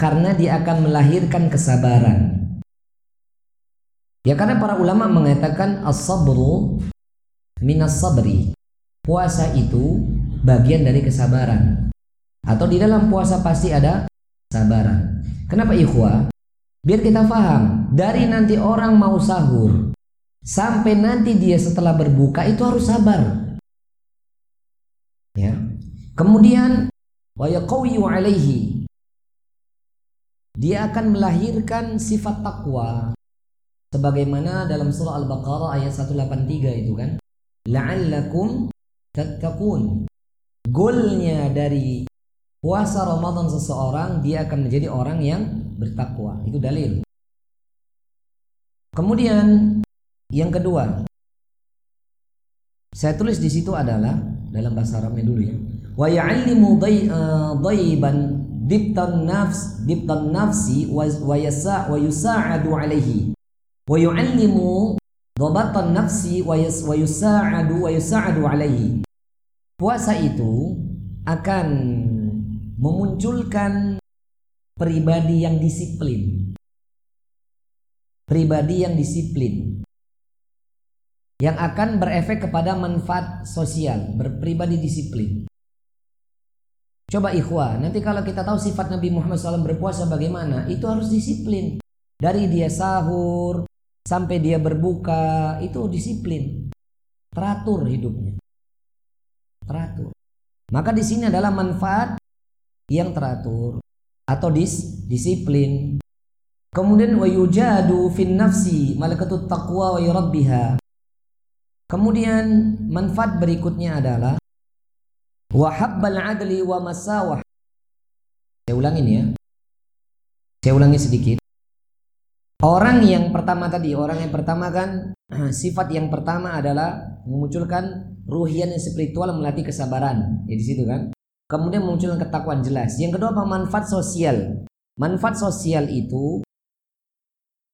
karena dia akan melahirkan kesabaran. Ya karena para ulama mengatakan as-sabru minas sabri. Puasa itu bagian dari kesabaran. Atau di dalam puasa pasti ada kesabaran. Kenapa ikhwah? Biar kita paham, dari nanti orang mau sahur sampai nanti dia setelah berbuka itu harus sabar. Ya. Kemudian wa alaihi dia akan melahirkan sifat takwa sebagaimana dalam surah Al-Baqarah ayat 183 itu kan? La'allakum tattaqun. Goalnya dari puasa Ramadan seseorang dia akan menjadi orang yang bertakwa. Itu dalil. Kemudian yang kedua. Saya tulis di situ adalah dalam bahasa Arabnya dulu ya. Wa ya'allimu dhayban dibtan nafs dibtan nafsi wa yasa wa yusa'adu alaihi. Wa yu'allimu dhabatan nafsi wa yusa'adu wa yusa'adu alaihi. Puasa itu akan memunculkan pribadi yang disiplin. Pribadi yang disiplin. Yang akan berefek kepada manfaat sosial berpribadi disiplin Coba ikhwah, nanti kalau kita tahu sifat Nabi Muhammad SAW berpuasa bagaimana, itu harus disiplin. Dari dia sahur sampai dia berbuka, itu disiplin. Teratur hidupnya. Teratur. Maka di sini adalah manfaat yang teratur atau dis disiplin. Kemudian wa yujadu fin nafsi malakatut taqwa wa. Kemudian manfaat berikutnya adalah Wahabbal adli wa masawah. Saya ulangin ya. Saya ulangi sedikit. Orang yang pertama tadi, orang yang pertama kan sifat yang pertama adalah memunculkan ruhian yang spiritual melatih kesabaran. Ya di situ kan. Kemudian memunculkan ketakwaan jelas. Yang kedua apa? Manfaat sosial. Manfaat sosial itu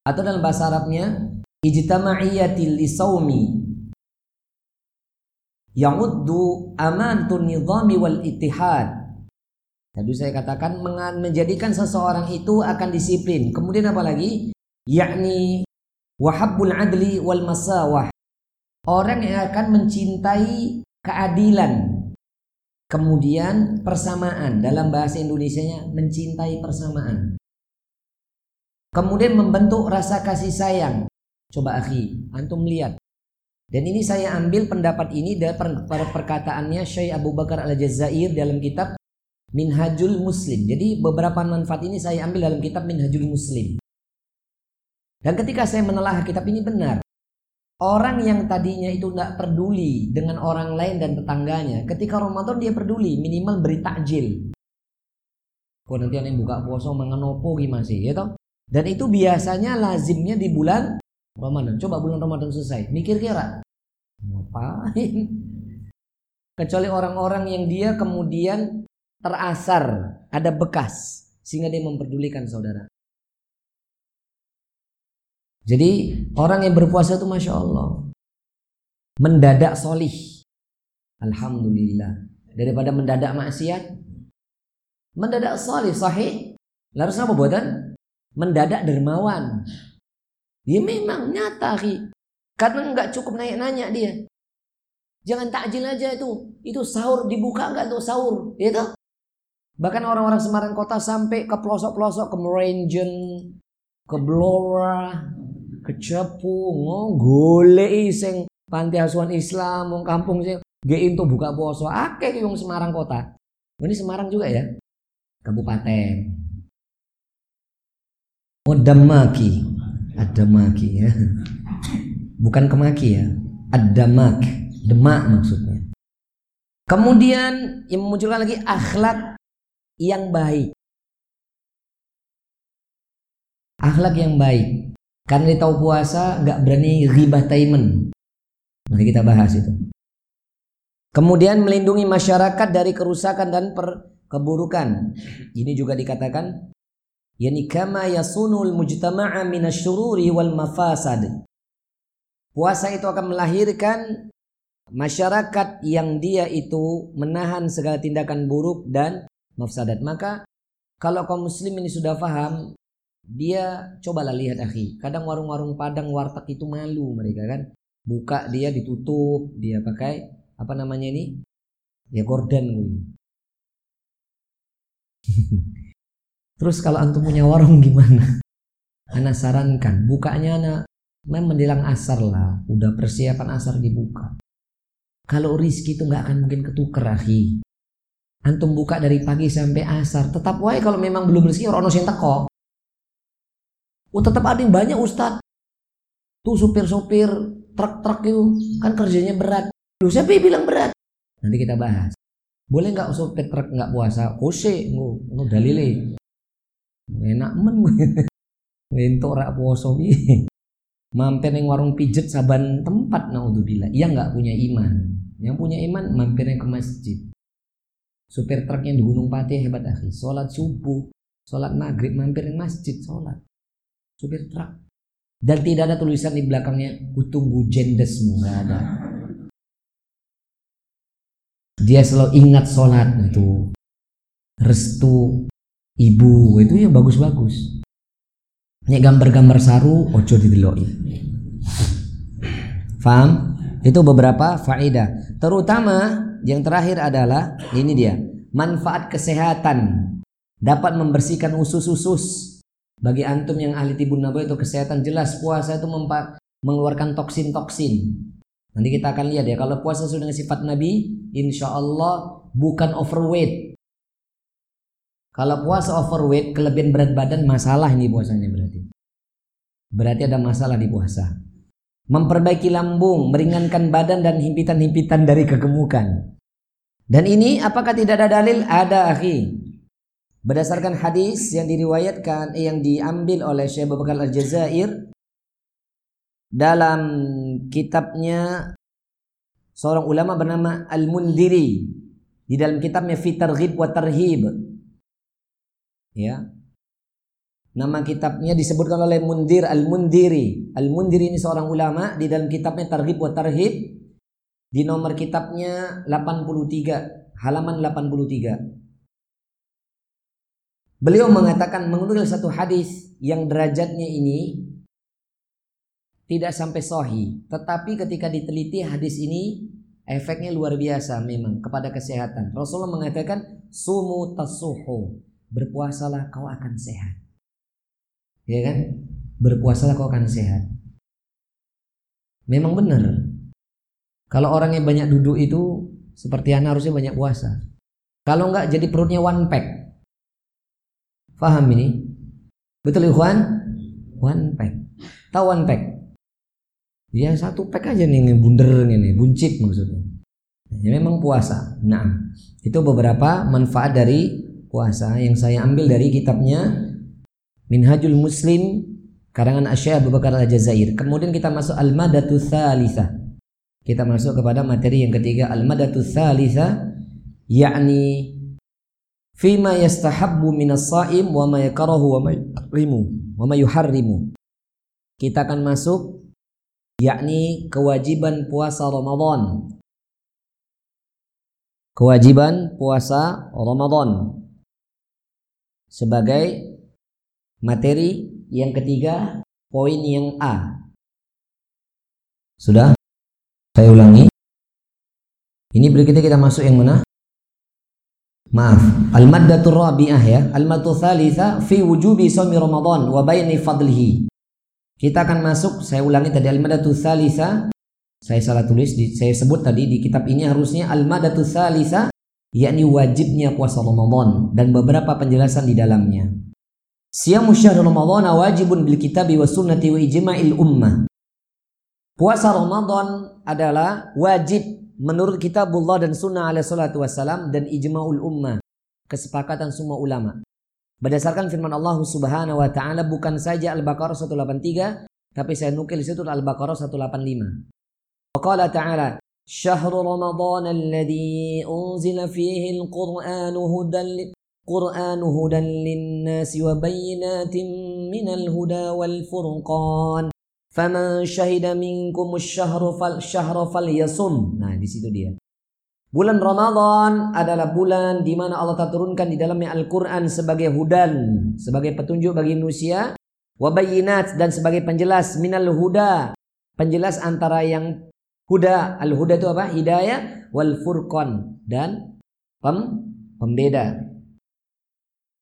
atau dalam bahasa Arabnya ijtama'iyatil lisawmi ya'uddu amanatun nizami wal ittihad. Tadi saya katakan menjadikan seseorang itu akan disiplin. Kemudian apa lagi? Yakni wahabbul adli wal masawah. Orang yang akan mencintai keadilan. Kemudian persamaan dalam bahasa Indonesianya mencintai persamaan. Kemudian membentuk rasa kasih sayang. Coba akhi, antum lihat dan ini saya ambil pendapat ini dari perkataannya Syekh Abu Bakar Al-Jazair dalam kitab Minhajul Muslim. Jadi beberapa manfaat ini saya ambil dalam kitab Minhajul Muslim. Dan ketika saya menelah kitab ini benar. Orang yang tadinya itu tidak peduli dengan orang lain dan tetangganya. Ketika Ramadan dia peduli minimal beri takjil. Kok nanti ada yang buka puasa mengenopo gimana sih ya toh? Dan itu biasanya lazimnya di bulan Ramadan. Coba bulan Ramadan selesai, mikir kira ngapain? Kecuali orang-orang yang dia kemudian terasar, ada bekas sehingga dia memperdulikan saudara. Jadi orang yang berpuasa itu masya Allah mendadak solih, alhamdulillah daripada mendadak maksiat, mendadak solih sahih. Lalu apa buatan? Mendadak dermawan. Ya memang nyata ki. Karena nggak cukup nanya-nanya dia. Jangan takjil aja itu. Itu sahur dibuka nggak tuh sahur, ya toh? Bahkan orang-orang Semarang Kota sampai ke pelosok-pelosok, ke Merenjen, ke Blora, ke Cepu, golek iseng panti asuhan Islam, wong kampung sing itu buka puasa. Akeh yang Semarang Kota. Ini Semarang juga ya. Kabupaten. Modamaki. Ada maki ya. Bukan kemaki ya. Ada mak, demak maksudnya. Kemudian yang memunculkan lagi akhlak yang baik. Akhlak yang baik. Karena dia tahu puasa nggak berani ribah taimen. Nanti kita bahas itu. Kemudian melindungi masyarakat dari kerusakan dan per keburukan. Ini juga dikatakan yani kama yasunul mujtama'a minasyururi wal mafasad. Puasa itu akan melahirkan masyarakat yang dia itu menahan segala tindakan buruk dan mafsadat. Maka Kalau kaum muslim ini sudah paham, dia cobalah lihat akhi. Kadang warung-warung Padang warteg itu malu mereka kan. Buka dia ditutup, dia pakai apa namanya ini? Ya gorden Terus kalau antum punya warung gimana? Anak sarankan, bukanya anak memang menjelang asar lah, udah persiapan asar dibuka. Kalau rizki itu nggak akan mungkin ketuker, akhi. Antum buka dari pagi sampai asar. Tetap wae kalau memang belum rezeki orang sing teko. Oh tetap ada yang banyak ustad. Tuh supir-supir truk-truk itu kan kerjanya berat. Lu siapa yang bilang berat? Nanti kita bahas. Boleh nggak supir truk nggak puasa? Kose, ngu, ngu dalile. Enak men gue. Entuk rak puasa Mampir yang warung pijet saban tempat naudzubillah. Ia nggak punya iman. Yang punya iman mampirnya ke masjid. Supir truk yang di Gunung Pati hebat akhi. Sholat subuh, sholat maghrib mampir masjid sholat. Supir truk. Dan tidak ada tulisan di belakangnya kutunggu jendesmu nggak ada. Dia selalu ingat sholat itu restu ibu itu ya bagus-bagus. Ini gambar-gambar saru ojo dideloi. Faham? Itu beberapa faedah. Terutama yang terakhir adalah ini dia, manfaat kesehatan. Dapat membersihkan usus-usus. Bagi antum yang ahli tibun nabawi itu kesehatan jelas puasa itu mengeluarkan toksin-toksin. Nanti kita akan lihat ya kalau puasa sudah dengan sifat Nabi, insya Allah bukan overweight. Kalau puasa overweight, kelebihan berat badan masalah ini puasanya berarti. Berarti ada masalah di puasa. Memperbaiki lambung, meringankan badan dan himpitan-himpitan dari kegemukan. Dan ini apakah tidak ada dalil? Ada akhi. Berdasarkan hadis yang diriwayatkan yang diambil oleh Syekh Abu Bakar Al-Jazair dalam kitabnya seorang ulama bernama Al-Mundiri di dalam kitabnya Fitar Ghib wa Tarhib. Ya. Nama kitabnya disebutkan oleh Mundir Al-Mundiri. Al-Mundiri ini seorang ulama di dalam kitabnya Targhib wa Tarhib di nomor kitabnya 83, halaman 83. Beliau mengatakan mengunggul satu hadis yang derajatnya ini tidak sampai sohi, tetapi ketika diteliti hadis ini efeknya luar biasa memang kepada kesehatan. Rasulullah mengatakan sumu tasuhu, berpuasalah kau akan sehat. Ya kan? Berpuasalah kau akan sehat. Memang benar. Kalau orang yang banyak duduk itu seperti anak harusnya banyak puasa. Kalau enggak jadi perutnya one pack. Faham ini? Betul ikhwan? One pack. Tahu one pack? Ya satu pack aja nih bunder nih, buncit maksudnya. Ya memang puasa. Nah, itu beberapa manfaat dari puasa yang saya ambil dari kitabnya Minhajul Muslim karangan Asy'ab Abu Bakar Al-Jazair. Kemudian kita masuk Al-Madatu Tsalitsah. Kita masuk kepada materi yang ketiga al-madatu thalitha yakni fima yastahabbu minas saim wa ma yakrahu wa ma yuharrimu wa ma yuharrimu. Kita akan masuk yakni kewajiban puasa Ramadan. Kewajiban puasa Ramadan sebagai materi yang ketiga poin yang A. Sudah? Saya ulangi. Ini berikutnya kita masuk yang mana? Maaf, al-maddatur rabi'ah ya. Al-maddatu thalitha fi wujubi shaumi Ramadan wa bayni fadlihi. Kita akan masuk, saya ulangi tadi al-maddatu thalitha. Saya salah tulis, saya sebut tadi di kitab ini harusnya al-maddatu thalitha yakni wajibnya puasa Ramadan dan beberapa penjelasan di dalamnya. Siyamu syahr Ramadan wajibun bil kitabi wa sunnati wa ijma'il ummah. Puasa Ramadan adalah wajib menurut kitabullah dan sunnah alaihi salatu wassalam dan ijma'ul ummah. Kesepakatan semua ulama. Berdasarkan firman Allah Subhanahu wa taala bukan saja Al-Baqarah 183 tapi saya nukil situ Al-Baqarah 185. Qala ta'ala شهر رمضان الذي أنزل فيه القرآن هدى قرآن هدى للناس وبينات من الهدى والفرقان Faman syahida minkum syahru fal syahra falyasum. Nah, di situ dia. Bulan Ramadan adalah bulan di mana Allah telah turunkan di dalamnya Al-Quran sebagai hudan, sebagai petunjuk bagi manusia, wabayinat dan sebagai penjelas minal huda, penjelas antara yang huda, al-huda itu apa? Hidayah, wal furqan dan pem, pembeda.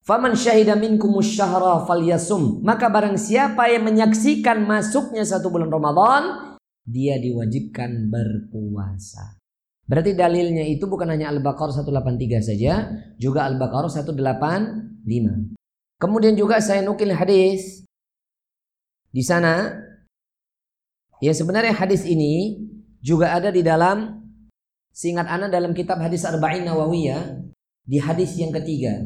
Faman syahida minkum syahra falyasum. Maka barang siapa yang menyaksikan masuknya satu bulan Ramadan, dia diwajibkan berpuasa. Berarti dalilnya itu bukan hanya Al-Baqarah 183 saja, juga Al-Baqarah 185. Kemudian juga saya nukil hadis di sana. Ya sebenarnya hadis ini juga ada di dalam singkat anak dalam kitab hadis Arba'in Nawawiyah di hadis yang ketiga.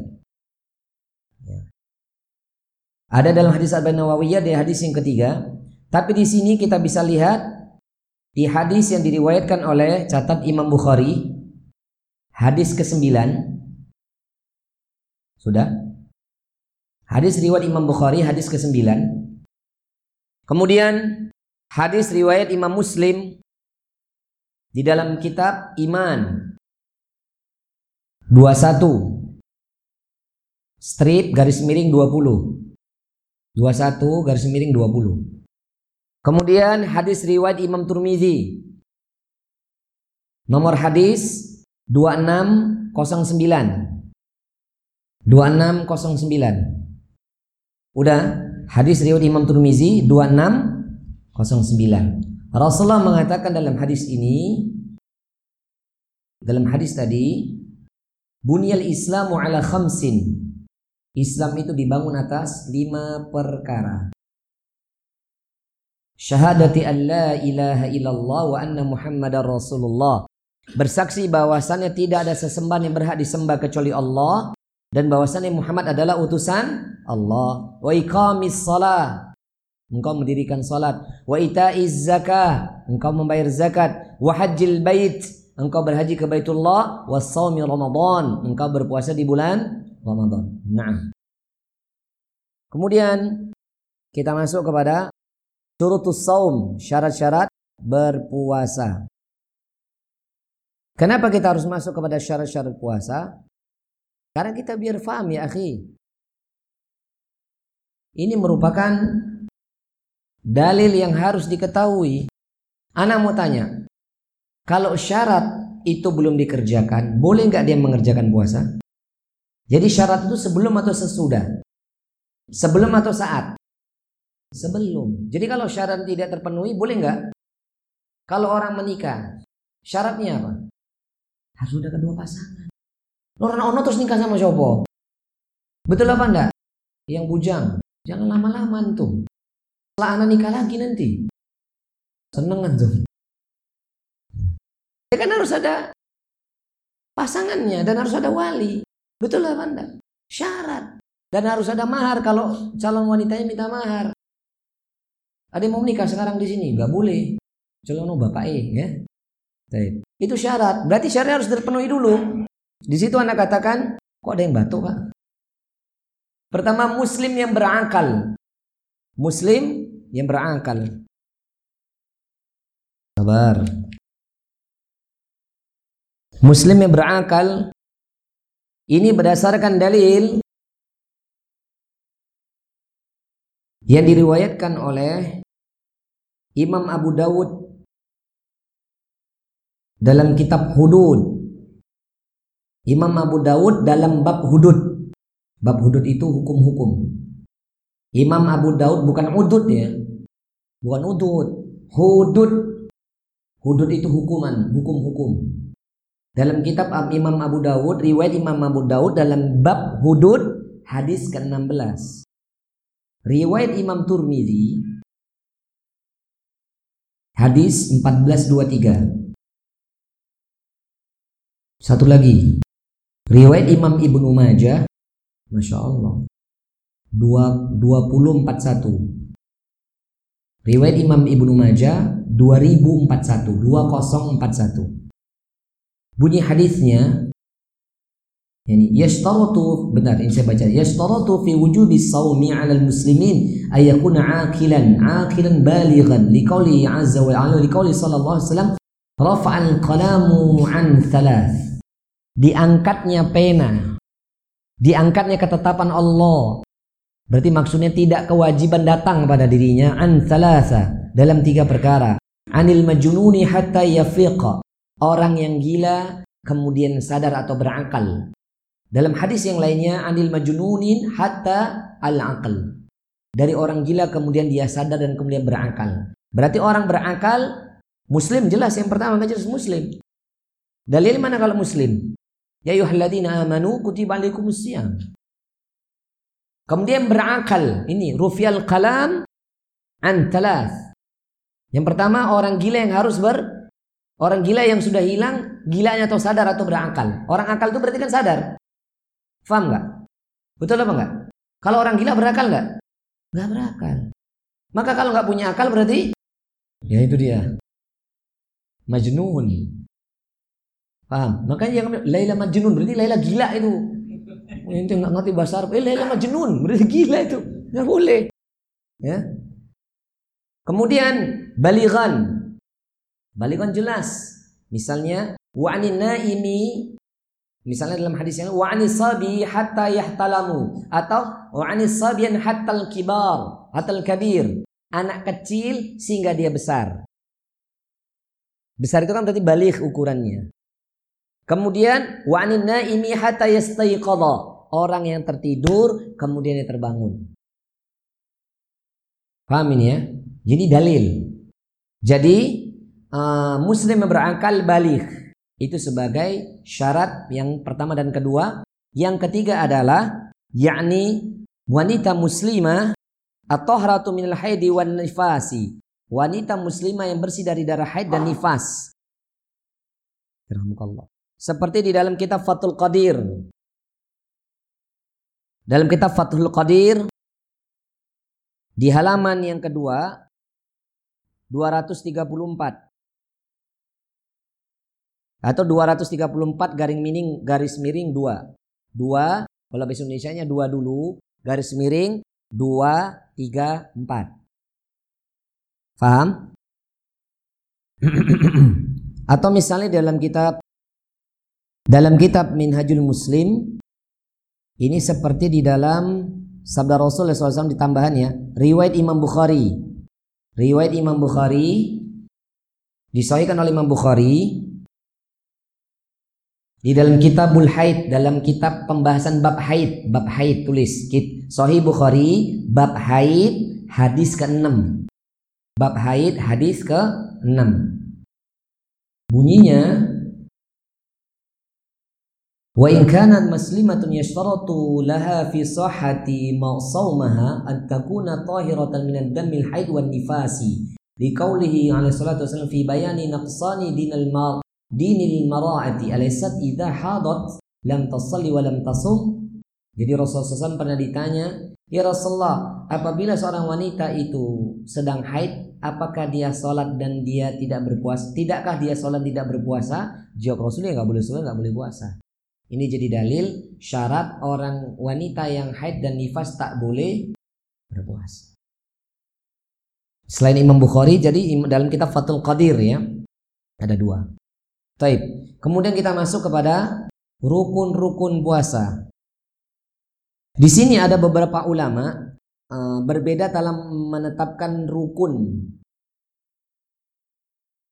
Ya. Ada dalam hadis Arba'in Nawawiyah di hadis yang ketiga. Tapi di sini kita bisa lihat di hadis yang diriwayatkan oleh catat Imam Bukhari, hadis ke-9. Sudah? Hadis riwayat Imam Bukhari hadis ke-9. Kemudian hadis riwayat Imam Muslim di dalam kitab Iman 21 strip garis miring 20 21 garis miring 20 Kemudian hadis riwayat Imam Turmizi. Nomor hadis 2609. 2609. Udah, hadis riwayat Imam Turmizi 2609. Rasulullah mengatakan dalam hadis ini dalam hadis tadi bunyal Islamu ala khamsin. Islam itu dibangun atas lima perkara. Syahadati an la ilaha illallah wa anna muhammadar rasulullah. Bersaksi bahwasannya tidak ada sesembahan yang berhak disembah kecuali Allah dan bahwasannya Muhammad adalah utusan Allah. Wa iqamis salah engkau mendirikan salat wa itaiz zakah engkau membayar zakat wa hajjil bait engkau berhaji ke Baitullah wa shaumi Ramadan engkau berpuasa di bulan Ramadan nah kemudian kita masuk kepada Surutus saum, syarat-syarat berpuasa. Kenapa kita harus masuk kepada syarat-syarat puasa? Karena kita biar faham ya akhi. Ini merupakan dalil yang harus diketahui. Anak mau tanya, kalau syarat itu belum dikerjakan, boleh nggak dia mengerjakan puasa? Jadi syarat itu sebelum atau sesudah? Sebelum atau saat? Sebelum. Jadi kalau syarat tidak terpenuhi boleh nggak? Kalau orang menikah, syaratnya apa? Harus sudah kedua pasangan. Orang ono terus nikah sama siapa? Betul apa enggak? Yang bujang, jangan lama-lama tuh. Setelah anak nikah lagi nanti. Seneng kan. Ya kan harus ada pasangannya dan harus ada wali. Betul apa enggak? Syarat. Dan harus ada mahar kalau calon wanitanya minta mahar. Ada yang mau menikah sekarang di sini? Gak boleh. Celono bapak eh, ya. Itu syarat. Berarti syarat harus terpenuhi dulu. Di situ anak katakan, kok ada yang batuk pak? Pertama muslim yang berakal. Muslim yang berakal. Sabar. Muslim yang berakal ini berdasarkan dalil yang diriwayatkan oleh Imam Abu Dawud dalam kitab Hudud. Imam Abu Dawud dalam bab hudud. Bab hudud itu hukum-hukum. Imam Abu Dawud bukan udud ya. Bukan udud. Hudud. Hudud itu hukuman, hukum-hukum. Dalam kitab Imam Abu Dawud, riwayat Imam Abu Dawud dalam bab hudud hadis ke-16. Riwayat Imam Turmizi hadis 1423. Satu lagi. Riwayat Imam Ibnu Majah Masya Allah 2041 Riwayat Imam Ibnu Majah 2041 2041 Bunyi hadisnya Yani yashtaratu benar ini saya baca. Yashtaratu fi wujubi sawmi 'ala al-muslimin ay yakuna 'aqilan 'aqilan balighan liqauli 'azza wa 'ala liqauli sallallahu alaihi wasallam rafa'al qalamu an thalath. Diangkatnya pena. Diangkatnya ketetapan Allah berarti maksudnya tidak kewajiban datang pada dirinya an thalatha dalam tiga perkara anil majnuni hatta yafiqa orang yang gila kemudian sadar atau berakal dalam hadis yang lainnya anil majnunin hatta al-aql dari orang gila kemudian dia sadar dan kemudian berakal. Berarti orang berakal muslim jelas yang pertama jelas muslim. Dalil mana kalau muslim? Ya ayyuhalladzina amanu kutiba alaikumusiyam. Kemudian berakal. Ini rufial kalam an thalath. Yang pertama orang gila yang harus ber Orang gila yang sudah hilang, gilanya atau sadar atau berakal. Orang akal itu berarti kan sadar. Faham nggak? Betul apa nggak? Kalau orang gila berakal nggak? nggak berakal. Maka kalau nggak punya akal berarti ya itu dia majnun. Paham? Makanya jangan Laila majnun berarti Laila gila itu. Ente nggak ngerti bahasa Arab. Eh Laila majnun berarti gila itu. Nggak boleh. Ya. Kemudian baligan. Baligan jelas. Misalnya wa'anin naimi Misalnya dalam hadis yang wa sabi hatta yahtalamu atau wa sabiyan hatta al-kibar, hatta al-kabir. Anak kecil sehingga dia besar. Besar itu kan berarti balik ukurannya. Kemudian wa naimi hatta yastayqadha. Orang yang tertidur kemudian dia terbangun. Paham ini ya? Jadi dalil. Jadi uh, muslim yang berakal balik itu sebagai syarat yang pertama dan kedua. Yang ketiga adalah yakni wanita muslimah atau haratu minal haidi wan nifasi. Wanita muslimah yang bersih dari darah haid dan nifas. Seperti di dalam kitab Fathul Qadir. Dalam kitab Fathul Qadir di halaman yang kedua 234 atau 234 garing miring garis miring 2. 2 kalau bahasa Indonesia-nya 2 dulu, garis miring 2 3 4. Paham? atau misalnya dalam kitab dalam kitab Minhajul Muslim ini seperti di dalam sabda Rasul SAW ditambahan ya riwayat Imam Bukhari riwayat Imam Bukhari disahihkan oleh Imam Bukhari di dalam kitabul haid, dalam kitab pembahasan bab haid, bab haid tulis. Sahih Bukhari, bab haid, hadis ke-6. Bab haid, hadis ke-6. Bunyinya, Wa in kanat muslimatun yashtaratu laha fi sahhati mawsawmaha an takuna tahiratan min ad-damil haid wan nifasi. Liqaulihi alaihi salatu wasallam fi bayani naqsani dinal mar dinil mara'ati alaysat idza hadat lam tasalli wa lam tasum. Jadi Rasulullah SAW pernah ditanya Ya Rasulullah apabila seorang wanita itu sedang haid apakah dia sholat dan dia tidak berpuasa? Tidakkah dia sholat tidak berpuasa? Jawab Rasulullah nggak boleh sholat nggak boleh puasa ini jadi dalil syarat orang wanita yang haid dan nifas tak boleh berpuasa selain Imam Bukhari jadi dalam kitab Fathul Qadir ya ada dua Taib. Kemudian kita masuk kepada rukun-rukun puasa. Di sini ada beberapa ulama uh, berbeda dalam menetapkan rukun.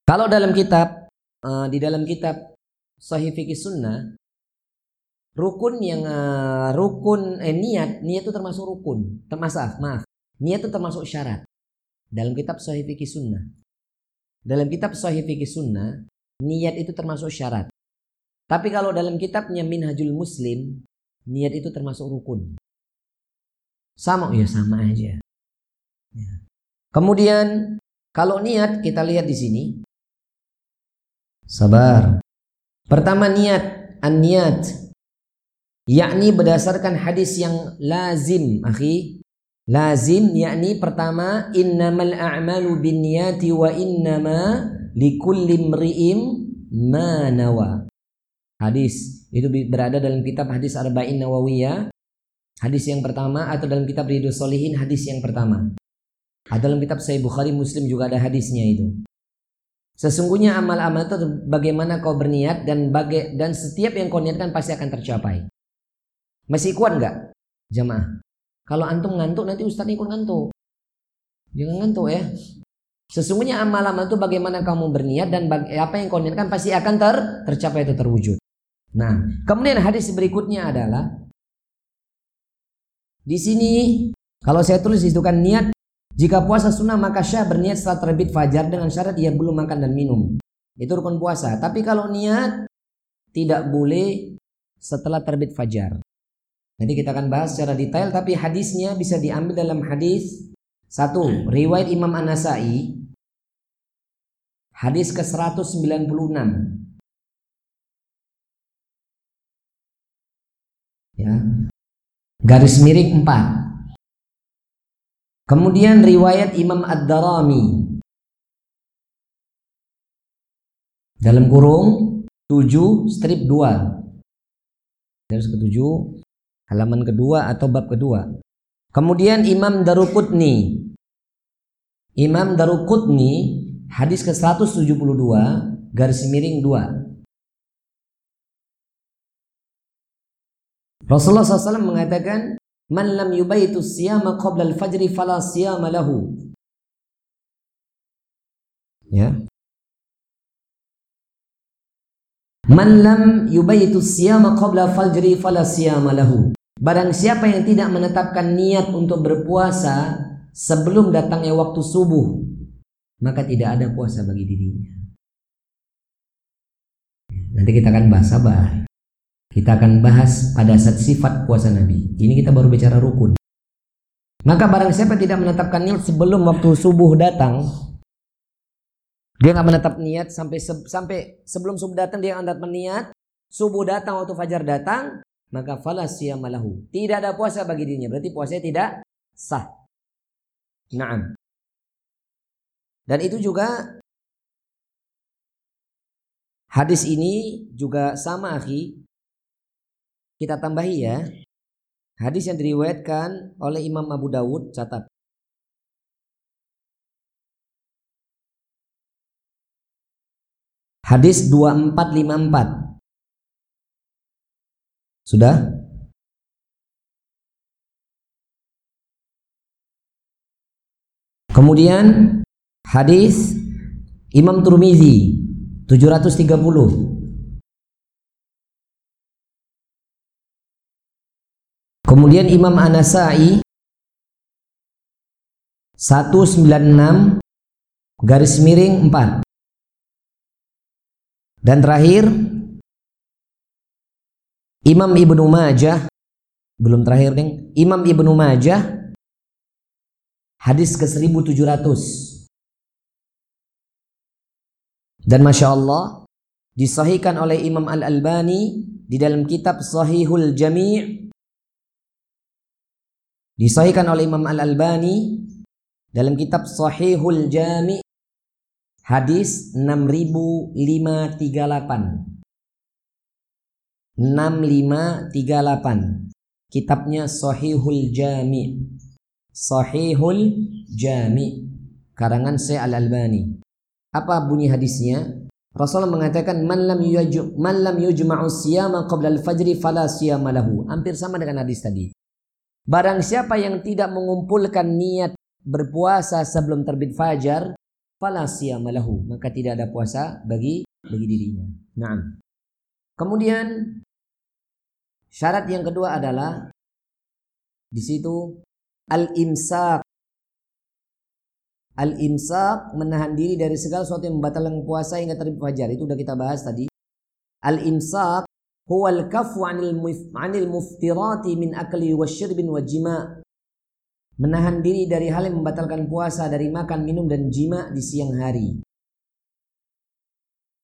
Kalau dalam kitab uh, di dalam kitab Sahih Fikih Sunnah rukun yang uh, rukun eh, niat niat itu termasuk rukun. Termasuk maaf, niat itu termasuk syarat. Dalam kitab Sahih Fikih Sunnah. Dalam kitab Sahih Fikih Sunnah niat itu termasuk syarat. Tapi kalau dalam kitabnya Minhajul Muslim, niat itu termasuk rukun. Sama ya sama aja. Ya. Kemudian kalau niat kita lihat di sini. Sabar. Pertama niat, an-niat. Yakni berdasarkan hadis yang lazim, akhi. Lazim yakni pertama innamal a'malu binniyati wa innama likulli mri'im manawa. Hadis itu berada dalam kitab hadis Arba'in Nawawiyah. Hadis yang pertama atau dalam kitab Ridho Solihin hadis yang pertama. Atau dalam kitab Sahih Bukhari Muslim juga ada hadisnya itu. Sesungguhnya amal-amal itu bagaimana kau berniat dan baga dan setiap yang kau niatkan pasti akan tercapai. Masih kuat nggak jamaah? Kalau antum ngantuk nanti ustaz ikut ngantuk. Jangan ngantuk ya. Sesungguhnya amal-amal itu bagaimana kamu berniat dan apa yang kau niatkan pasti akan ter tercapai itu terwujud. Nah, kemudian hadis berikutnya adalah di sini kalau saya tulis itu kan niat jika puasa sunnah maka syah berniat setelah terbit fajar dengan syarat ia belum makan dan minum. Itu rukun puasa. Tapi kalau niat tidak boleh setelah terbit fajar. Nanti kita akan bahas secara detail tapi hadisnya bisa diambil dalam hadis satu, riwayat Imam An-Nasai hadis ke-196. Ya. Garis miring 4. Kemudian riwayat Imam Ad-Darami dalam kurung 7 strip 2 garis ke-7 halaman kedua atau bab kedua. Kemudian Imam Darukutni Imam Darukutni hadis ke-172 garis miring 2 Rasulullah SAW mengatakan Man lam yubaitu siyama qabla al-fajri fala siyama lahu. Ya. Man lam yubaitu siyama qabla fajri fala siyama lahu. Barang siapa yang tidak menetapkan niat untuk berpuasa sebelum datangnya waktu subuh, maka tidak ada puasa bagi dirinya. Nanti kita akan bahas sabar. Kita akan bahas pada saat sifat puasa Nabi. Ini kita baru bicara rukun. Maka barang siapa tidak menetapkan niat sebelum waktu subuh datang, dia nggak menetap niat sampai se sampai sebelum subuh datang dia nggak niat. Subuh datang waktu fajar datang, maka falasya malahu. Tidak ada puasa bagi dirinya. Berarti puasanya tidak sah. Naam. Dan itu juga hadis ini juga sama akhi kita tambahi ya. Hadis yang diriwayatkan oleh Imam Abu Dawud catat. Hadis 2454. Sudah? Kemudian hadis Imam Turmizi 730 Kemudian Imam Anasai 196 garis miring 4. Dan terakhir Imam Ibnu Majah belum terakhir deng. Imam Ibnu Majah hadis ke 1700 dan Masya Allah disahihkan oleh Imam Al-Albani di dalam kitab Sahihul Jami' Disahihkan oleh Imam Al-Albani dalam kitab Sahihul Jami hadis 6538. 6538. Kitabnya Sahihul Jami. Sahihul Jami karangan Syekh Al-Albani. Apa bunyi hadisnya? Rasulullah mengatakan man lam yujma' man lam yujma'u siyama qabla al-fajri fala siyama lahu. Hampir sama dengan hadis tadi. Barang siapa yang tidak mengumpulkan niat berpuasa sebelum terbit fajar, fala malahu, maka tidak ada puasa bagi bagi dirinya. Nah. Kemudian syarat yang kedua adalah di situ al-imsak. Al-imsak menahan diri dari segala sesuatu yang membatalkan puasa hingga terbit fajar. Itu sudah kita bahas tadi. Al-imsak huwal kafu anil, muftirati min akli wa syirbin wa jima' menahan diri dari hal yang membatalkan puasa dari makan, minum dan jima di siang hari.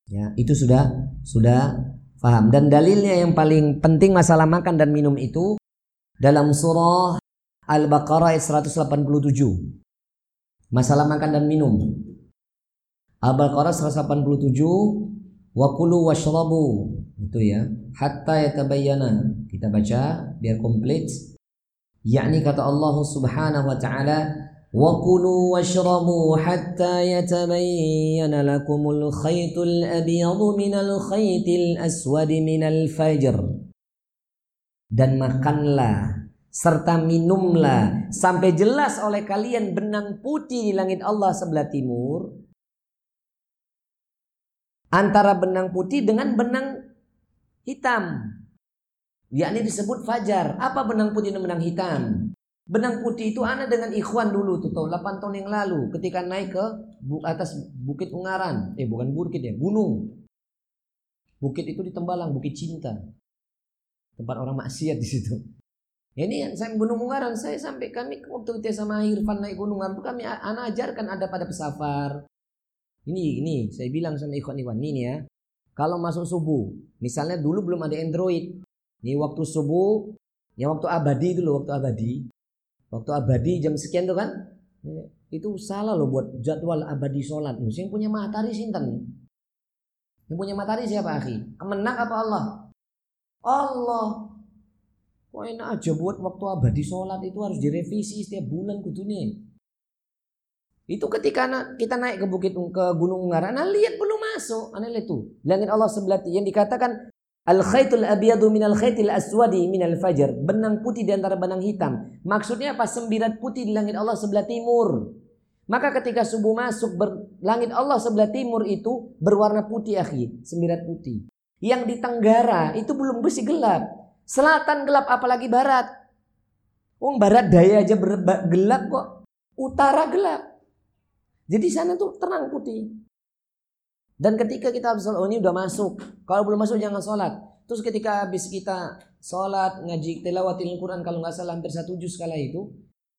Ya, itu sudah sudah paham dan dalilnya yang paling penting masalah makan dan minum itu dalam surah Al-Baqarah ayat 187. Masalah makan dan minum. Al-Baqarah 187 wa kulu washrabu itu ya hatta yatabayyana kita baca biar komplit yakni kata Allah Subhanahu wa taala وكلوا واشربوا حتى يتبين لكم الخيط الأبيض من الخيط الأسود من الفجر dan makanlah serta minumlah sampai jelas oleh kalian benang putih di langit Allah sebelah timur antara benang putih dengan benang hitam yakni disebut fajar apa benang putih dan benang hitam benang putih itu ana dengan ikhwan dulu tuh tahun 8 tahun yang lalu ketika naik ke atas bukit Ungaran eh bukan bukit ya gunung bukit itu di Tembalang bukit cinta tempat orang maksiat di situ Ya ini yang saya Gunung Ungaran, saya sampai kami waktu itu sama Irfan naik Gunung Ungaran kami anak ajarkan ada pada pesafar. Ini ini saya bilang sama ikhwan ikhwan ini ya. Kalau masuk subuh, misalnya dulu belum ada Android. Ini waktu subuh, yang waktu abadi itu loh, waktu abadi. Waktu abadi jam sekian tuh kan. Itu salah loh buat jadwal abadi sholat. Yang punya matahari sinten? Yang punya matahari siapa akhi? Kemenang apa Allah? Allah. Kok enak aja buat waktu abadi sholat itu harus direvisi setiap bulan kudunya. Itu ketika kita naik ke bukit ke Gunung Ungaran, nah lihat belum masuk. Aneh itu. Langit Allah sebelah yang dikatakan Al khaitul abiyadu min al khaitil aswadi min al fajar. Benang putih di antara benang hitam. Maksudnya apa? Sembilan putih di langit Allah sebelah timur. Maka ketika subuh masuk ber, langit Allah sebelah timur itu berwarna putih akhi, sembilan putih. Yang di tenggara itu belum bersih gelap. Selatan gelap apalagi barat. Wong barat daya aja gelap kok. Utara gelap. Jadi sana tuh terang putih. Dan ketika kita habis sholat, oh ini udah masuk. Kalau belum masuk jangan sholat. Terus ketika habis kita sholat, ngaji tilawatil Quran kalau nggak salah hampir satu juz kala itu.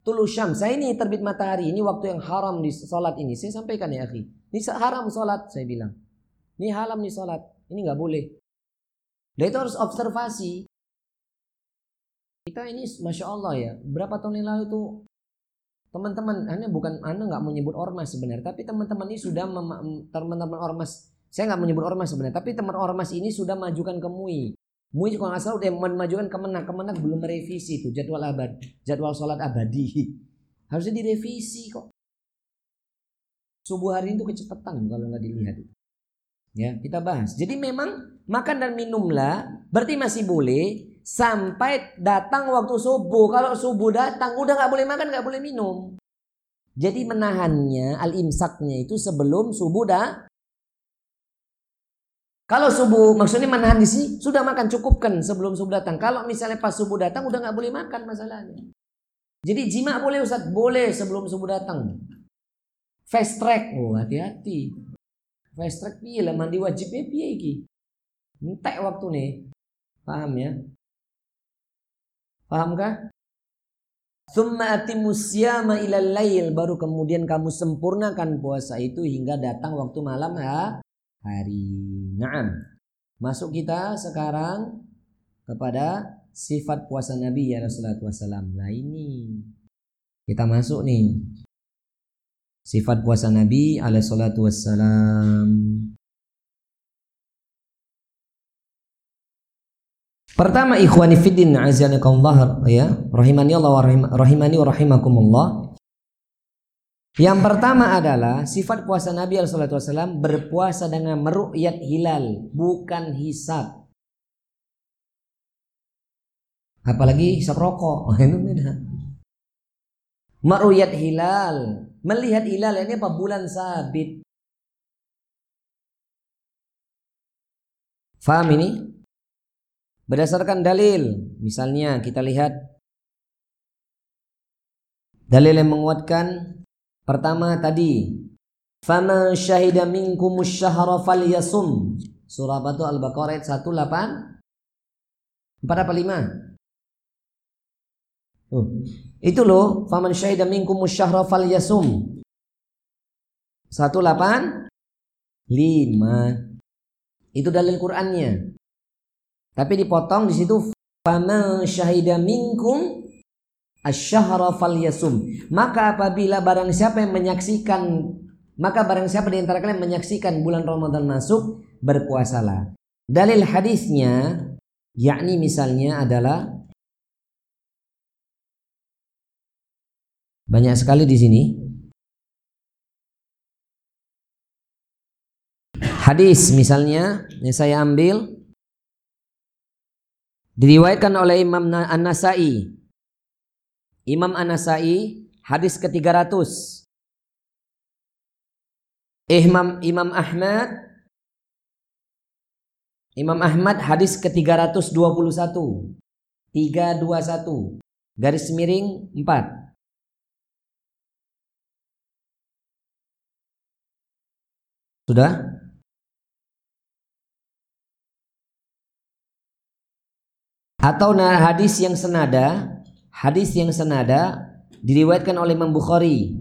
Tulu syam. Saya ini terbit matahari. Ini waktu yang haram di sholat ini. Saya sampaikan ya akhi. Ini haram sholat saya bilang. Ini haram nih sholat. Ini nggak boleh. Dan itu harus observasi. Kita ini masya Allah ya, berapa tahun yang lalu tuh teman-teman, anda bukan anda nggak menyebut ormas sebenarnya, tapi teman-teman ini sudah teman-teman ormas, saya nggak menyebut ormas sebenarnya, tapi teman ormas ini sudah majukan ke MUI. MUI kalau nggak salah udah memajukan kemenak, kemenak belum merevisi itu jadwal abad, jadwal sholat abadi. Harusnya direvisi kok. Subuh hari itu kecepatan kalau nggak dilihat. Ya, kita bahas. Jadi memang makan dan minumlah berarti masih boleh sampai datang waktu subuh. Kalau subuh datang udah nggak boleh makan, nggak boleh minum. Jadi menahannya al imsaknya itu sebelum subuh dah. Kalau subuh maksudnya menahan di sini sudah makan cukupkan sebelum subuh datang. Kalau misalnya pas subuh datang udah nggak boleh makan masalahnya. Jadi jima boleh Ustaz? Boleh sebelum subuh datang. Fast track. Oh, hati-hati. Fast track piye lah mandi wajib piye iki? Entek waktu nih. Paham ya? Pahamkah? Thumma atimus siyama ilal lail baru kemudian kamu sempurnakan puasa itu hingga datang waktu malam ha? hari. Naam. Masuk kita sekarang kepada sifat puasa Nabi ya Rasulullah wasallam. Nah ini kita masuk nih. Sifat puasa Nabi alaihi salatu wassalam. Pertama ikhwani fiddin azanikallah ya rahimani Allah wa rahimani wa rahimakumullah. Yang pertama adalah sifat puasa Nabi SAW berpuasa dengan meru'yat hilal bukan hisab. Apalagi hisab rokok, itu beda. Meru'yat hilal, melihat hilal ini apa bulan sabit. Faham ini? Berdasarkan dalil, misalnya kita lihat dalil yang menguatkan pertama tadi Fama syahida minkum syahra falyasum. Surah Batu Al-Baqarah ayat 18 4 apa 5? Oh, itu loh, faman syahida minkum syahra falyasum. 18 5. Itu dalil Qur'annya. Tapi dipotong di situ fama syahida minkum asyhara falyasum. Maka apabila barang siapa yang menyaksikan maka barang siapa di antara kalian menyaksikan bulan Ramadan masuk berpuasalah. Dalil hadisnya yakni misalnya adalah Banyak sekali di sini. Hadis misalnya yang saya ambil diriwayatkan oleh Imam An-Nasai. Imam An-Nasai hadis ke-300. Imam Imam Ahmad Imam Ahmad hadis ke-321. 321. Garis miring 4. Sudah? Atau hadis yang senada, hadis yang senada diriwayatkan oleh Imam Bukhari.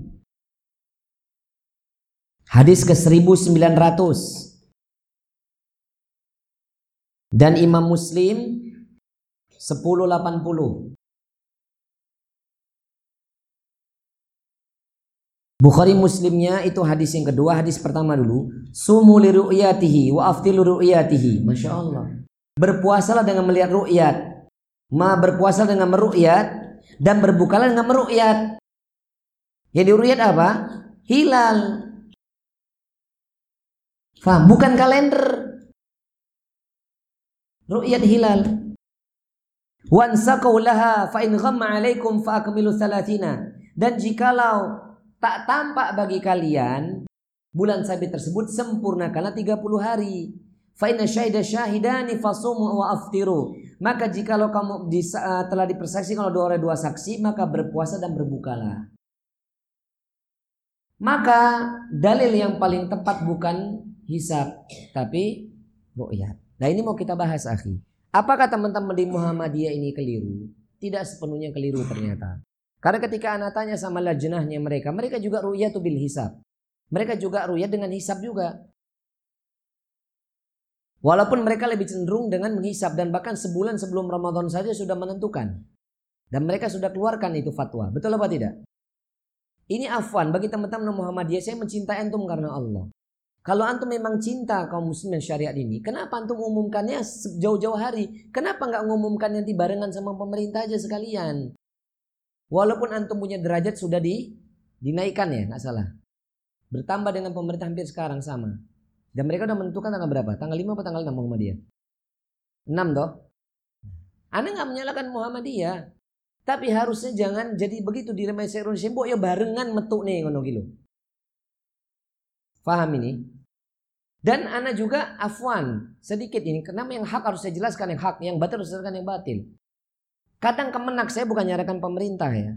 Hadis ke 1900 dan Imam Muslim 1080. Bukhari Muslimnya itu hadis yang kedua, hadis pertama dulu. Sumu li ru'yatihi wa. Masya Allah. Berpuasalah dengan melihat ru'yat. Ma berpuasa dengan meru'yat dan berbukalah dengan meru'yat. Yang diru'yat apa? Hilal. Faham? Bukan kalender. ru'yat hilal wansaqau laha fa in ghamma alaikum fa akmilu thalathina dan jikalau tak tampak bagi kalian bulan sabit tersebut sempurnakanlah 30 hari fa inna syahida syahidani fasumu wa aftiru maka jikalau kamu di, uh, telah dipersaksi kalau dua orang dua saksi maka berpuasa dan berbukalah maka dalil yang paling tepat bukan hisab tapi ru'yat Nah ini mau kita bahas akhi. Apakah teman-teman di Muhammadiyah ini keliru? Tidak sepenuhnya keliru ternyata. Karena ketika anak tanya sama lajnahnya mereka, mereka juga ru'yah bil hisab. Mereka juga ru'yah dengan hisab juga. Walaupun mereka lebih cenderung dengan menghisap dan bahkan sebulan sebelum Ramadan saja sudah menentukan. Dan mereka sudah keluarkan itu fatwa. Betul apa tidak? Ini afwan bagi teman-teman Muhammadiyah saya mencintai antum karena Allah. Kalau antum memang cinta kaum muslimin syariat ini, kenapa antum umumkannya jauh-jauh hari? Kenapa nggak ngumumkan nanti barengan sama pemerintah aja sekalian? Walaupun antum punya derajat sudah di, dinaikkan ya, nggak salah. Bertambah dengan pemerintah hampir sekarang sama. Dan mereka udah menentukan tanggal berapa? Tanggal 5 atau tanggal 6 Muhammadiyah? 6 toh? Anda nggak menyalahkan Muhammadiyah. Tapi harusnya jangan jadi begitu di remeh Indonesia. ya barengan metuk nih ngono gitu. Faham ini? Dan ana juga afwan sedikit ini. Kenapa yang hak harus saya jelaskan yang hak, yang batil harus saya jelaskan yang batil. Kadang kemenak saya bukan nyarakan pemerintah ya.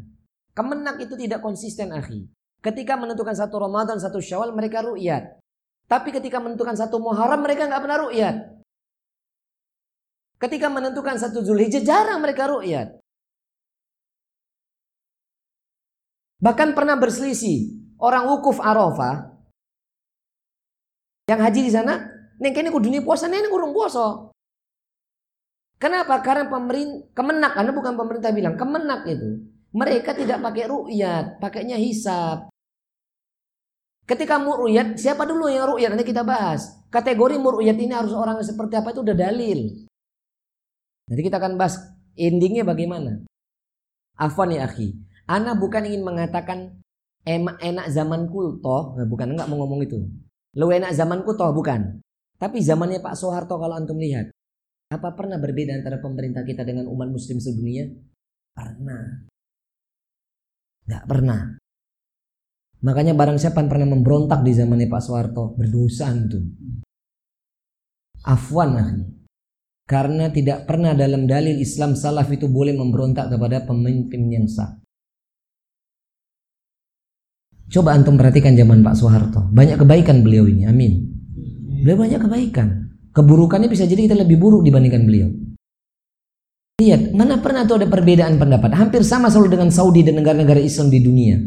Kemenak itu tidak konsisten akhi. Ketika menentukan satu Ramadan, satu Syawal mereka ru'yat. Tapi ketika menentukan satu Muharram mereka nggak pernah ru'yat. Ketika menentukan satu Zulhijjah jarang mereka ru'yat. Bahkan pernah berselisih. Orang wukuf Arafah yang haji di sana, neng kene kudu puasa, neng kurang puasa. Kenapa? Karena pemerintah kemenak, karena bukan pemerintah bilang, kemenak itu. Mereka tidak pakai ru'yat, pakainya hisap. Ketika mur'uyat, siapa dulu yang ru'yat? Nanti kita bahas. Kategori mur'uyat ini harus orang seperti apa itu udah dalil. Nanti kita akan bahas endingnya bagaimana. Afwan ya akhi. Ana bukan ingin mengatakan enak, enak zaman kulto, nah, bukan enggak mau ngomong itu. Lu enak zamanku toh bukan. Tapi zamannya Pak Soeharto kalau antum lihat. Apa pernah berbeda antara pemerintah kita dengan umat muslim sedunia? Pernah. Gak pernah. Makanya barang siapa yang pernah memberontak di zamannya Pak Soeharto berdosa antum. Afwan ahli. Karena tidak pernah dalam dalil Islam salaf itu boleh memberontak kepada pemimpin yang sah. Coba antum perhatikan zaman Pak Soeharto. Banyak kebaikan beliau ini. Amin. Beliau banyak kebaikan. Keburukannya bisa jadi kita lebih buruk dibandingkan beliau. Lihat, mana pernah tuh ada perbedaan pendapat. Hampir sama selalu dengan Saudi dan negara-negara Islam di dunia.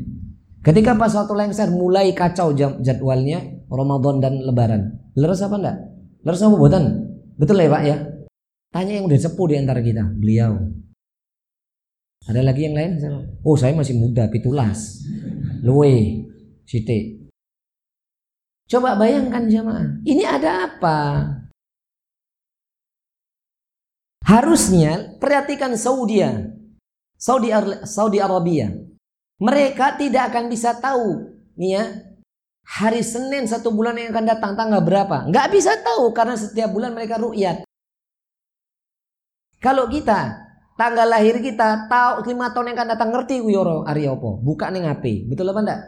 Ketika Pak Soeharto lengser mulai kacau jadwalnya Ramadan dan Lebaran. Leres apa enggak? Leres apa buatan? Betul ya Pak ya? Tanya yang udah sepuh di antara kita. Beliau. Ada lagi yang lain? Oh saya masih muda, pitulas luwe siti. Coba bayangkan jemaah, ini ada apa? Harusnya perhatikan Saudi, Saudi Saudi Arabia. Mereka tidak akan bisa tahu nih ya hari Senin satu bulan yang akan datang tanggal berapa. Nggak bisa tahu karena setiap bulan mereka rukyat. Kalau kita tanggal lahir kita tahu lima tahun yang akan datang ngerti kuyoro Ariopo buka nih HP betul apa enggak?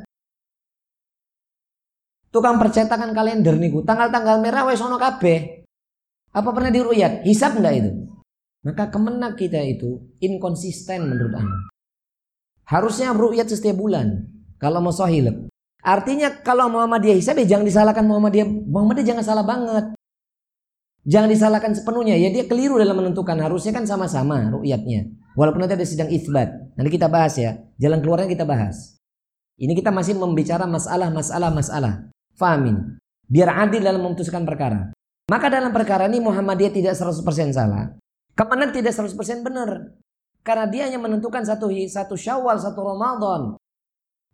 Tukang percetakan kalender niku tanggal-tanggal merah wes ono. Apa pernah diruyat? Hisap enggak itu? Maka kemenak kita itu inkonsisten menurut Anda. Harusnya ru'yat setiap bulan. Kalau mau sohilep. Artinya kalau Muhammadiyah hisab ya jangan disalahkan Muhammadiyah. Muhammadiyah jangan salah banget. Jangan disalahkan sepenuhnya. Ya dia keliru dalam menentukan. Harusnya kan sama-sama ru'yatnya. Walaupun nanti ada sidang isbat. Nanti kita bahas ya. Jalan keluarnya kita bahas. Ini kita masih membicara masalah, masalah, masalah. Fahamin. Biar adil dalam memutuskan perkara. Maka dalam perkara ini Muhammadiyah tidak 100% salah. Kemenang tidak 100% benar. Karena dia hanya menentukan satu satu Syawal, satu Ramadan.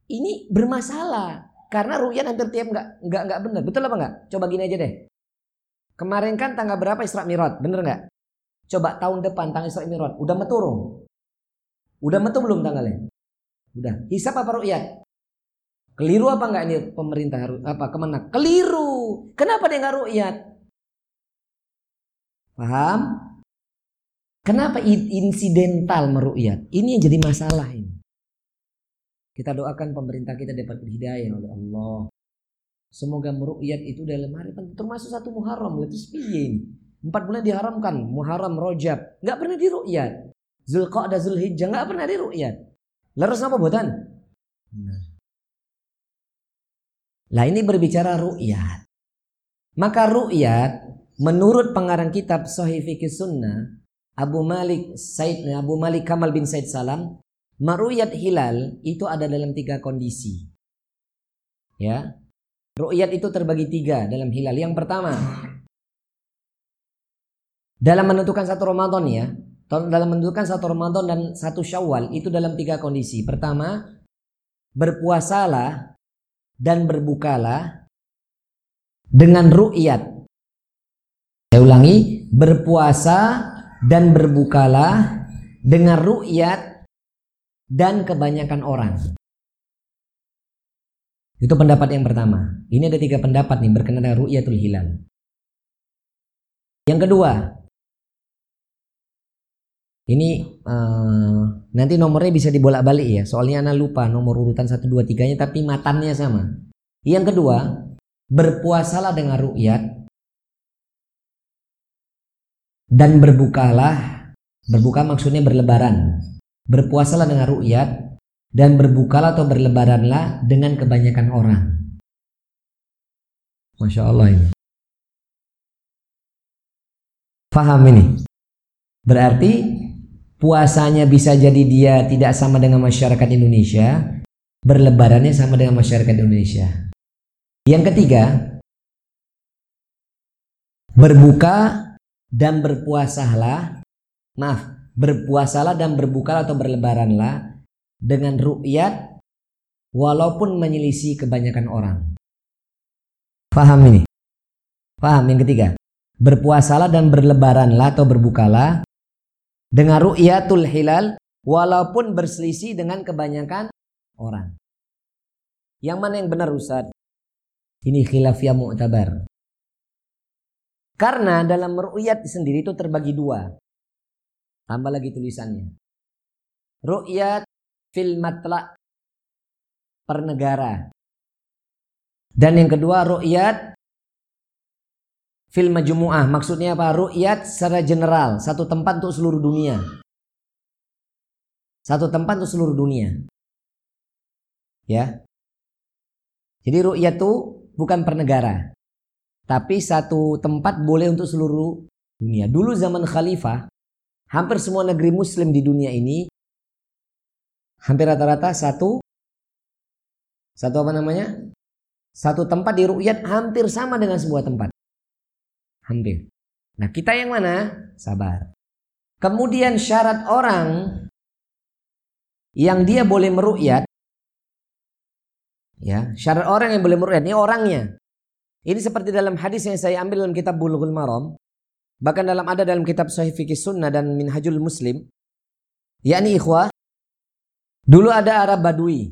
Ini bermasalah karena ru'yat hampir tiap nggak nggak nggak benar. Betul apa nggak? Coba gini aja deh. Kemarin kan tanggal berapa Isra Mi'raj? Bener nggak? Coba tahun depan tanggal Isra Mi'raj. Udah meturung? Udah metu belum tanggalnya? Udah. Hisap apa ru'yat? Keliru apa nggak ini pemerintah harus apa ke mana? Keliru. Kenapa dia nggak ru'yat? Paham? Kenapa insidental meru'yat? Ini yang jadi masalah ini. Kita doakan pemerintah kita dapat hidayah oleh Allah. Semoga meru'yat itu dalam hari termasuk satu Muharram itu piye. Empat bulan diharamkan, Muharram, Rojab, nggak pernah diru'yat. Zulqa'dah, Zulhijjah nggak pernah diru'yat. Leres apa buatan? Nah. Lah ini berbicara ru'yat. Maka ru'yat menurut pengarang kitab Sahih Fikih Sunnah Abu Malik Said Abu Malik Kamal bin Said Salam Maruyat hilal itu ada dalam tiga kondisi. Ya. Ru'yat itu terbagi tiga dalam hilal. Yang pertama, dalam menentukan satu Ramadan ya, dalam menentukan satu Ramadan dan satu Syawal itu dalam tiga kondisi. Pertama, berpuasalah dan berbukalah dengan ru'yat. Saya ulangi, berpuasa dan berbukalah dengan ru'yat dan kebanyakan orang. Itu pendapat yang pertama. Ini ada tiga pendapat nih berkenaan dengan ru'yatul hilal. Yang kedua, ini uh, nanti nomornya bisa dibolak-balik ya. Soalnya anak lupa nomor urutan 1 2 3-nya tapi matannya sama. Yang kedua, berpuasalah dengan ru'yat dan berbukalah berbuka maksudnya berlebaran. Berpuasalah dengan ru'yat dan berbukalah atau berlebaranlah dengan kebanyakan orang. Masya Allah ini. Faham ini? Berarti puasanya bisa jadi dia tidak sama dengan masyarakat Indonesia Berlebarannya sama dengan masyarakat Indonesia. Yang ketiga Berbuka dan berpuasalah maaf berpuasalah dan berbuka atau berlebaranlah dengan ru'yat walaupun menyelisih kebanyakan orang. Paham ini? Paham yang ketiga? Berpuasalah dan berlebaranlah atau berbukalah dengan ru'yatul hilal walaupun berselisih dengan kebanyakan orang. Yang mana yang benar Ustaz? Ini khilafiyah mu'tabar karena dalam ru'yat sendiri itu terbagi dua. Tambah lagi tulisannya. Ru'yat fil matla per negara. Dan yang kedua ru'yat fil majmu'ah. Maksudnya apa? Ru'yat secara general. Satu tempat untuk seluruh dunia. Satu tempat untuk seluruh dunia. Ya. Jadi ru'yat itu bukan per negara. Tapi satu tempat boleh untuk seluruh dunia. Dulu zaman khalifah, hampir semua negeri muslim di dunia ini hampir rata-rata satu satu apa namanya? Satu tempat di ru'yat hampir sama dengan sebuah tempat. Hampir. Nah, kita yang mana? Sabar. Kemudian syarat orang yang dia boleh meru'yat ya, syarat orang yang boleh meru'yat ini orangnya. Ini seperti dalam hadis yang saya ambil dalam kitab Bulughul Maram. Bahkan dalam ada dalam kitab Sahih Fikih Sunnah dan Minhajul Muslim. Yakni ikhwah. Dulu ada Arab Badui.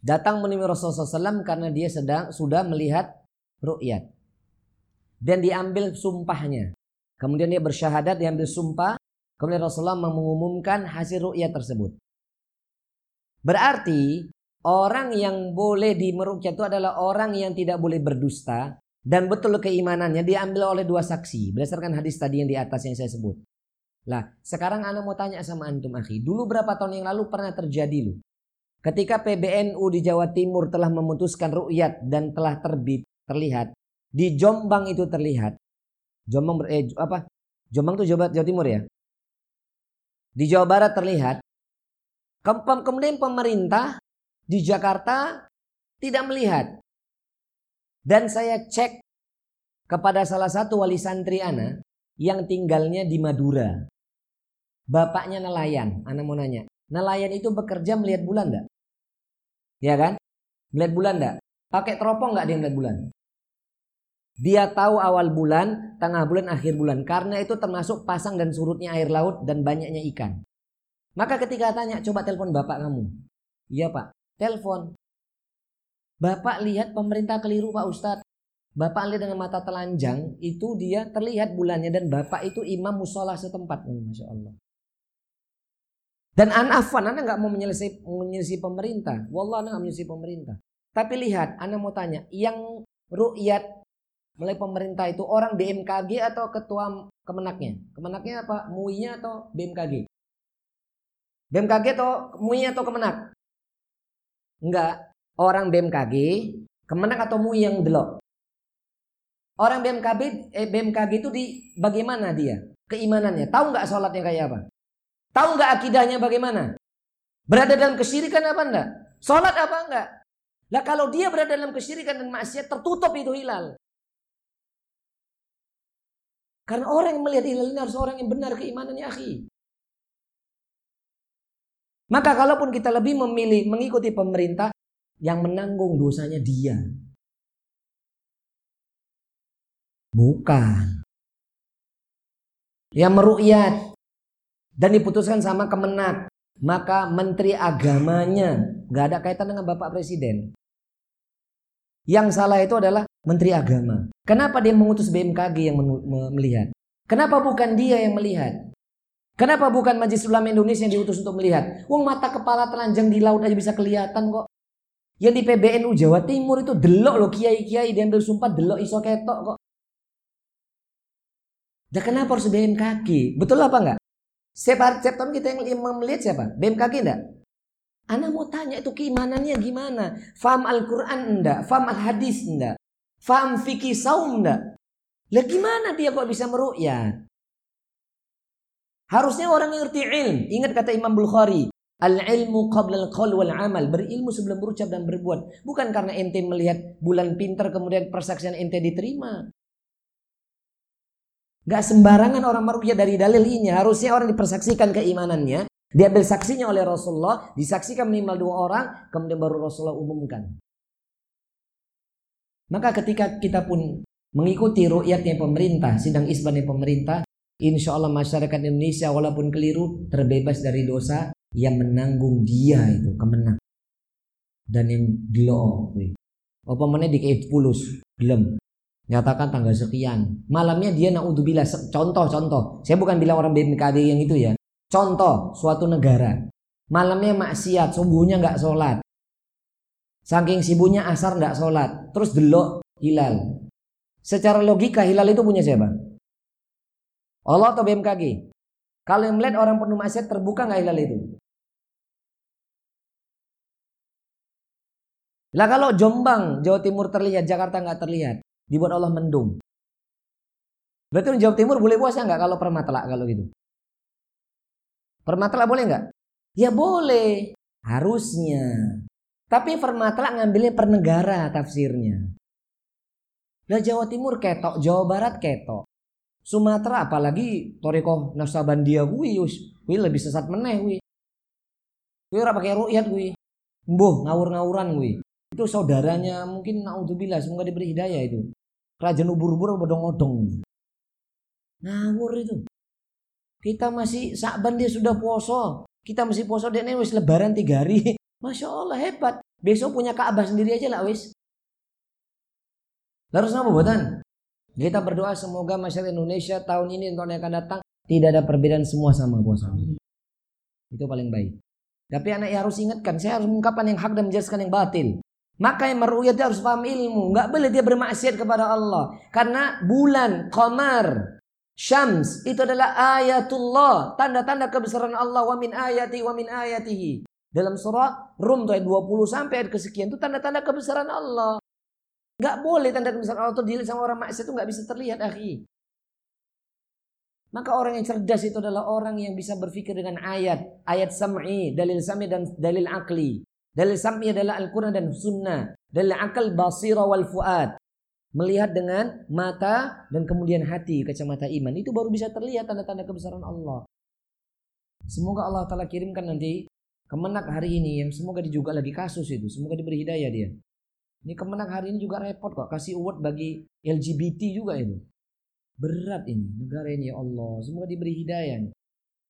Datang menemui Rasulullah SAW karena dia sedang sudah melihat ru'yat. Dan diambil sumpahnya. Kemudian dia bersyahadat, diambil sumpah. Kemudian Rasulullah mengumumkan hasil ru'yat tersebut. Berarti orang yang boleh dimerukyat itu adalah orang yang tidak boleh berdusta dan betul keimanannya diambil oleh dua saksi berdasarkan hadis tadi yang di atas yang saya sebut. Lah, sekarang Anda mau tanya sama antum akhi, dulu berapa tahun yang lalu pernah terjadi lu? Ketika PBNU di Jawa Timur telah memutuskan rukyat dan telah terbit terlihat di Jombang itu terlihat. Jombang eh apa? Jombang itu Jawa, Jawa Timur ya. Di Jawa Barat terlihat. Kemudian pemerintah di Jakarta tidak melihat. Dan saya cek kepada salah satu wali santri ana yang tinggalnya di Madura. Bapaknya nelayan, ana mau nanya. Nelayan itu bekerja melihat bulan enggak? Ya kan? Melihat bulan enggak? Pakai teropong enggak dia melihat bulan? Dia tahu awal bulan, tengah bulan, akhir bulan. Karena itu termasuk pasang dan surutnya air laut dan banyaknya ikan. Maka ketika tanya, coba telepon bapak kamu. Iya pak, telepon. Bapak lihat pemerintah keliru Pak Ustadz. Bapak lihat dengan mata telanjang itu dia terlihat bulannya dan bapak itu imam musola setempat. Hmm, Masya Allah. Dan anafan, anda nggak mau menyelesaikan menyelesai pemerintah. Wallah nggak menyelesai pemerintah. Tapi lihat, anda mau tanya, yang rukyat mulai pemerintah itu orang BMKG atau ketua kemenaknya? Kemenaknya apa? MUI-nya atau BMKG? BMKG atau MUI atau kemenak? Enggak orang BMKG, Kemenak atau MUI yang delok? Orang BMKG, eh, BMKG itu di bagaimana dia? Keimanannya. Tahu nggak sholatnya kayak apa? Tahu nggak akidahnya bagaimana? Berada dalam kesyirikan apa enggak? Sholat apa enggak? Lah kalau dia berada dalam kesyirikan dan maksiat tertutup itu hilal. Karena orang yang melihat hilal ini harus orang yang benar keimanannya akhi. Maka kalaupun kita lebih memilih mengikuti pemerintah, yang menanggung dosanya dia. Bukan. Yang merukyat dan diputuskan sama kemenak. Maka menteri agamanya nggak ada kaitan dengan Bapak Presiden. Yang salah itu adalah menteri agama. Kenapa dia mengutus BMKG yang melihat? Kenapa bukan dia yang melihat? Kenapa bukan Majelis Ulama Indonesia yang diutus untuk melihat? Wong mata kepala telanjang di laut aja bisa kelihatan kok. Yang di PBNU Jawa Timur itu delok loh kiai-kiai diambil sumpah delok iso ketok kok. Dan kenapa harus BMKG? Betul apa enggak? Setiap tahun kita yang melihat siapa? BMKG enggak? Anda mau tanya itu keimanannya gimana? Faham Al-Quran enggak? Faham Al-Hadis enggak? Faham fikih saum enggak? Lah gimana dia kok bisa meru'yat? Harusnya orang yang ngerti ilm. Ingat kata Imam Bukhari. Al-ilmu qabla al-qaul wal amal. Berilmu sebelum berucap dan berbuat. Bukan karena ente melihat bulan pintar kemudian persaksian ente diterima. Gak sembarangan orang merukyah dari dalil ini. Harusnya orang dipersaksikan keimanannya. Diambil saksinya oleh Rasulullah. Disaksikan minimal dua orang. Kemudian baru Rasulullah umumkan. Maka ketika kita pun mengikuti ru'yatnya pemerintah. Sidang isbannya pemerintah. Insya Allah masyarakat Indonesia walaupun keliru terbebas dari dosa yang menanggung dia itu kemenang. Dan yang dilo apa mana di pulus gelem. Nyatakan tanggal sekian. Malamnya dia naudzubillah contoh contoh. Saya bukan bilang orang BMKG yang itu ya. Contoh suatu negara. Malamnya maksiat subuhnya nggak sholat. Saking sibuknya asar nggak sholat. Terus delok hilal. Secara logika hilal itu punya siapa Allah atau BMKG kalau yang melihat orang penuh maksiat terbuka nggak hilal itu Lah kalau Jombang, Jawa Timur terlihat, Jakarta nggak terlihat, dibuat Allah mendung. Berarti Jawa Timur boleh puasa nggak kalau permatelak kalau gitu? Permatelak boleh nggak? Ya boleh, harusnya. Tapi permatelak ngambilnya per negara tafsirnya. Lah Jawa Timur ketok, Jawa Barat ketok. Sumatera apalagi Toriko Nasabandia kuwi kuwi lebih sesat meneh kuwi. Kuwi ora pakai rukyat kuwi. Mbuh ngawur-ngawuran kuwi. Itu saudaranya mungkin naudzubillah semoga diberi hidayah itu. Kerajaan ubur-ubur bodong-odong. Ngawur itu. Kita masih sakban dia sudah puasa. Kita mesti puasa dene wis lebaran tiga hari. Masya Allah hebat. Besok punya Ka'bah sendiri aja lah wis. Lalu apa buatan? Kita berdoa semoga masyarakat Indonesia tahun ini tahun yang akan datang tidak ada perbedaan semua sama puasa. Itu paling baik. Tapi anak ya harus ingatkan, saya harus mengungkapkan yang hak dan menjelaskan yang batil. Maka yang meruyat harus paham ilmu. Nggak boleh dia bermaksiat kepada Allah. Karena bulan, qamar, syams itu adalah ayatullah. Tanda-tanda kebesaran Allah. Wa min ayati wa min ayatihi. Dalam surah Rum ayat 20 sampai ayat kesekian itu tanda-tanda kebesaran Allah. Nggak boleh tanda kebesaran Allah itu dilihat sama orang maksiat itu nggak bisa terlihat akhi. Maka orang yang cerdas itu adalah orang yang bisa berpikir dengan ayat, ayat sam'i, dalil sam'i dan dalil akli. Dalil sam'i adalah Al-Quran dan Sunnah. Dalil akal basira wal fuad. Melihat dengan mata dan kemudian hati, kacamata iman. Itu baru bisa terlihat tanda-tanda kebesaran Allah. Semoga Allah Ta'ala kirimkan nanti Kemenak hari ini yang semoga juga lagi kasus itu. Semoga diberi hidayah dia. Ini Kemenak hari ini juga repot kok. Kasih award bagi LGBT juga itu. Berat ini negara ini ya Allah. Semoga diberi hidayah. Nih.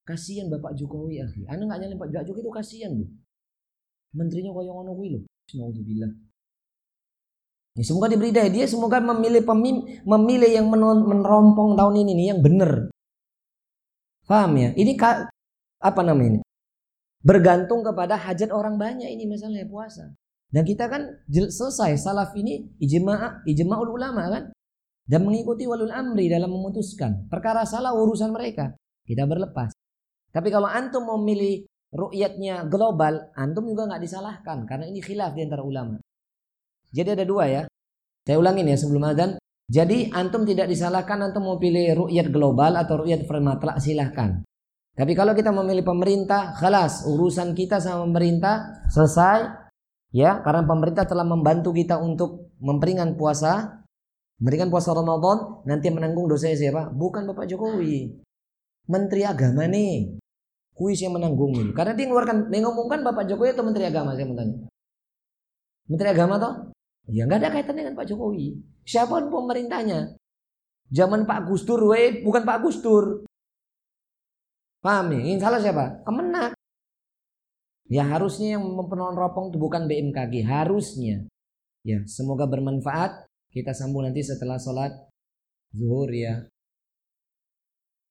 Kasihan Bapak Jokowi akhi. Anda nggak nyalin Pak Jokowi itu kasihan loh. Menterinya kaya ngono kuwi. Bismillah. Ya, semoga diberi hidayah. Dia semoga memilih pemim, memilih yang menerompong tahun ini nih yang benar. Paham ya? Ini apa namanya ini? Bergantung kepada hajat orang banyak ini masalahnya puasa. Dan kita kan selesai salaf ini ijma' ijma'ul ulama kan dan mengikuti walul amri dalam memutuskan perkara salah urusan mereka kita berlepas. Tapi kalau antum memilih ru'yatnya global, antum juga nggak disalahkan karena ini khilaf di antara ulama. Jadi ada dua ya. Saya ulangin ya sebelum adzan. Jadi antum tidak disalahkan antum mau pilih ru'yat global atau ru'yat fermatlak silahkan. Tapi kalau kita memilih pemerintah, kelas urusan kita sama pemerintah selesai. Ya, karena pemerintah telah membantu kita untuk memperingan puasa, memberikan puasa Ramadan, nanti menanggung dosa siapa? Bukan Bapak Jokowi. Menteri Agama nih. Kuis yang menanggung ini. Karena dia mengeluarkan, mengumumkan Bapak Jokowi atau Menteri Agama saya mau tanya. Menteri Agama toh? Ya nggak ada kaitan dengan Pak Jokowi. Siapa pemerintahnya? Zaman Pak Gustur, we, bukan Pak Gustur. Paham ya? Yang salah siapa? Kemenak. Ya harusnya yang ropong itu bukan BMKG, harusnya. Ya, semoga bermanfaat. Kita sambung nanti setelah sholat zuhur ya.